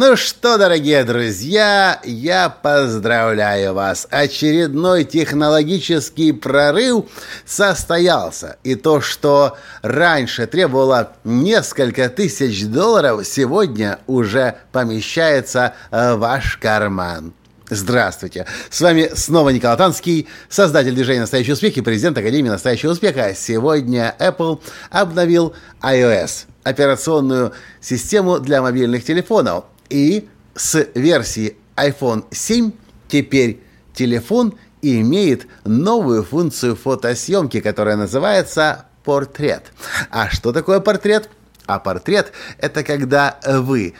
Ну что, дорогие друзья, я поздравляю вас. Очередной технологический прорыв состоялся. И то, что раньше требовало несколько тысяч долларов, сегодня уже помещается в ваш карман. Здравствуйте! С вами снова Николай Танский, создатель движения «Настоящий успех» и президент Академии «Настоящего успеха». Сегодня Apple обновил iOS – операционную систему для мобильных телефонов – и с версии iPhone 7 теперь телефон имеет новую функцию фотосъемки, которая называется портрет. А что такое портрет? А портрет – это когда вы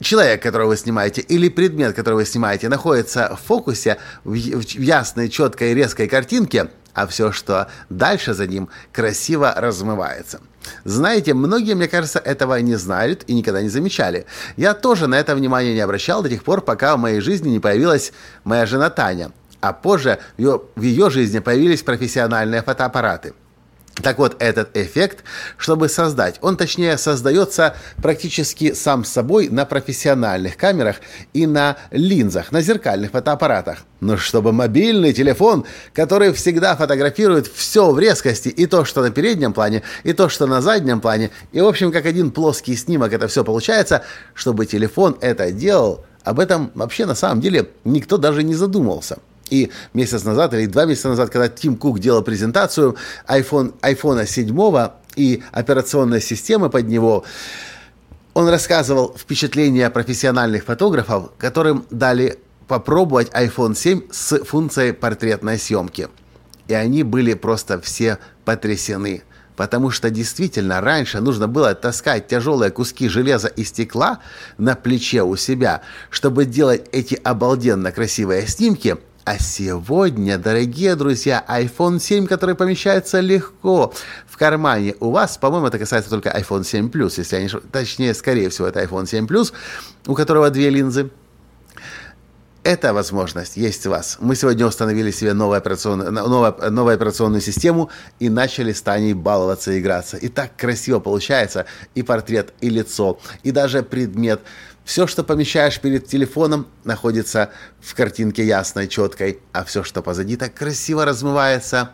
человек, которого вы снимаете, или предмет, который вы снимаете, находится в фокусе, в ясной, четкой, резкой картинке, а все, что дальше за ним, красиво размывается. Знаете, многие, мне кажется, этого не знают и никогда не замечали. Я тоже на это внимание не обращал до тех пор, пока в моей жизни не появилась моя жена Таня. А позже в ее, в ее жизни появились профессиональные фотоаппараты – так вот, этот эффект, чтобы создать, он точнее создается практически сам собой на профессиональных камерах и на линзах, на зеркальных фотоаппаратах. Но чтобы мобильный телефон, который всегда фотографирует все в резкости, и то, что на переднем плане, и то, что на заднем плане, и в общем, как один плоский снимок это все получается, чтобы телефон это делал, об этом вообще на самом деле никто даже не задумывался. И месяц назад или два месяца назад, когда Тим Кук делал презентацию iPhone, iPhone 7 и операционной системы под него, он рассказывал впечатления профессиональных фотографов, которым дали попробовать iPhone 7 с функцией портретной съемки. И они были просто все потрясены. Потому что действительно раньше нужно было таскать тяжелые куски железа и стекла на плече у себя, чтобы делать эти обалденно красивые снимки – а сегодня, дорогие друзья, iPhone 7, который помещается легко в кармане у вас, по-моему, это касается только iPhone 7 Plus, если я не точнее, скорее всего, это iPhone 7 Plus, у которого две линзы. Эта возможность есть у вас. Мы сегодня установили себе новую операционную, новую, новую операционную систему и начали с Таней баловаться и играться. И так красиво получается и портрет, и лицо, и даже предмет – все, что помещаешь перед телефоном, находится в картинке ясной, четкой, а все, что позади, так красиво размывается.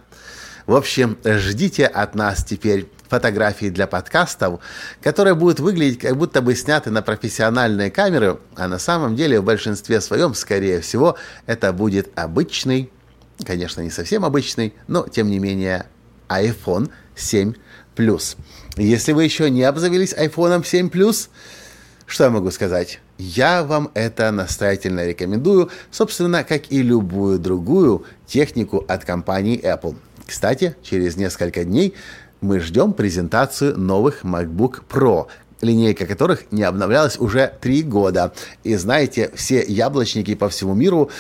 В общем, ждите от нас теперь фотографии для подкастов, которые будут выглядеть как будто бы сняты на профессиональные камеры, а на самом деле в большинстве своем, скорее всего, это будет обычный, конечно, не совсем обычный, но тем не менее iPhone 7 Plus. Если вы еще не обзавелись iPhone 7 Plus, что я могу сказать? Я вам это настоятельно рекомендую, собственно, как и любую другую технику от компании Apple. Кстати, через несколько дней мы ждем презентацию новых MacBook Pro, линейка которых не обновлялась уже три года. И знаете, все яблочники по всему миру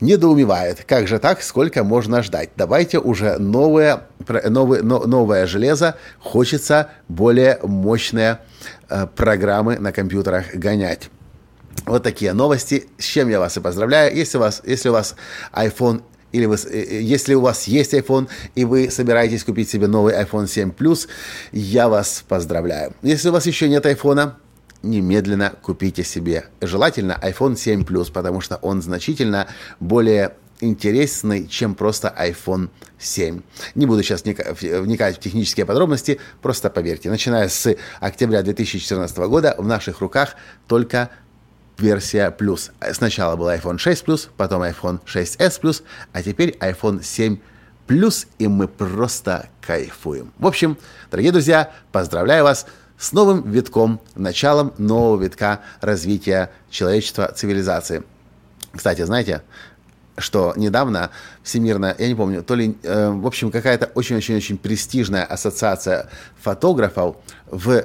недоумевают, как же так, сколько можно ждать. Давайте уже новое, новое, новое железо, хочется более мощные э, программы на компьютерах гонять. Вот такие новости, с чем я вас и поздравляю. Если у вас, если у вас iPhone или вы, э, э, если у вас есть iPhone и вы собираетесь купить себе новый iPhone 7 Plus, я вас поздравляю. Если у вас еще нет iPhone, немедленно купите себе. Желательно iPhone 7 Plus, потому что он значительно более интересный, чем просто iPhone 7. Не буду сейчас вникать в технические подробности, просто поверьте, начиная с октября 2014 года в наших руках только версия Plus. Сначала был iPhone 6 Plus, потом iPhone 6s Plus, а теперь iPhone 7 Plus, и мы просто кайфуем. В общем, дорогие друзья, поздравляю вас с новым витком, началом нового витка развития человечества, цивилизации. Кстати, знаете, что недавно всемирная, я не помню, то ли, э, в общем, какая-то очень-очень-очень престижная ассоциация фотографов в,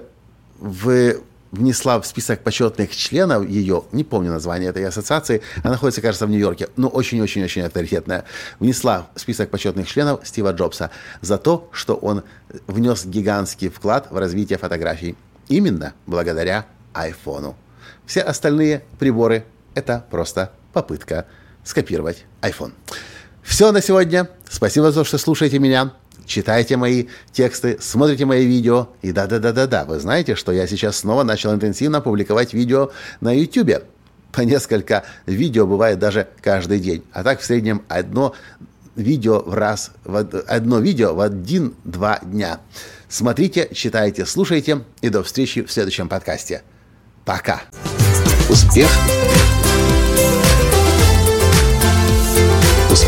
в внесла в список почетных членов ее, не помню название этой ассоциации, она находится, кажется, в Нью-Йорке, но очень-очень-очень авторитетная, внесла в список почетных членов Стива Джобса за то, что он внес гигантский вклад в развитие фотографий. Именно благодаря айфону. Все остальные приборы – это просто попытка скопировать iPhone. Все на сегодня. Спасибо за то, что слушаете меня читайте мои тексты, смотрите мои видео. И да-да-да-да-да, вы знаете, что я сейчас снова начал интенсивно публиковать видео на YouTube. По несколько видео бывает даже каждый день. А так в среднем одно видео в раз, одно видео в один-два дня. Смотрите, читайте, слушайте и до встречи в следующем подкасте. Пока. Успех.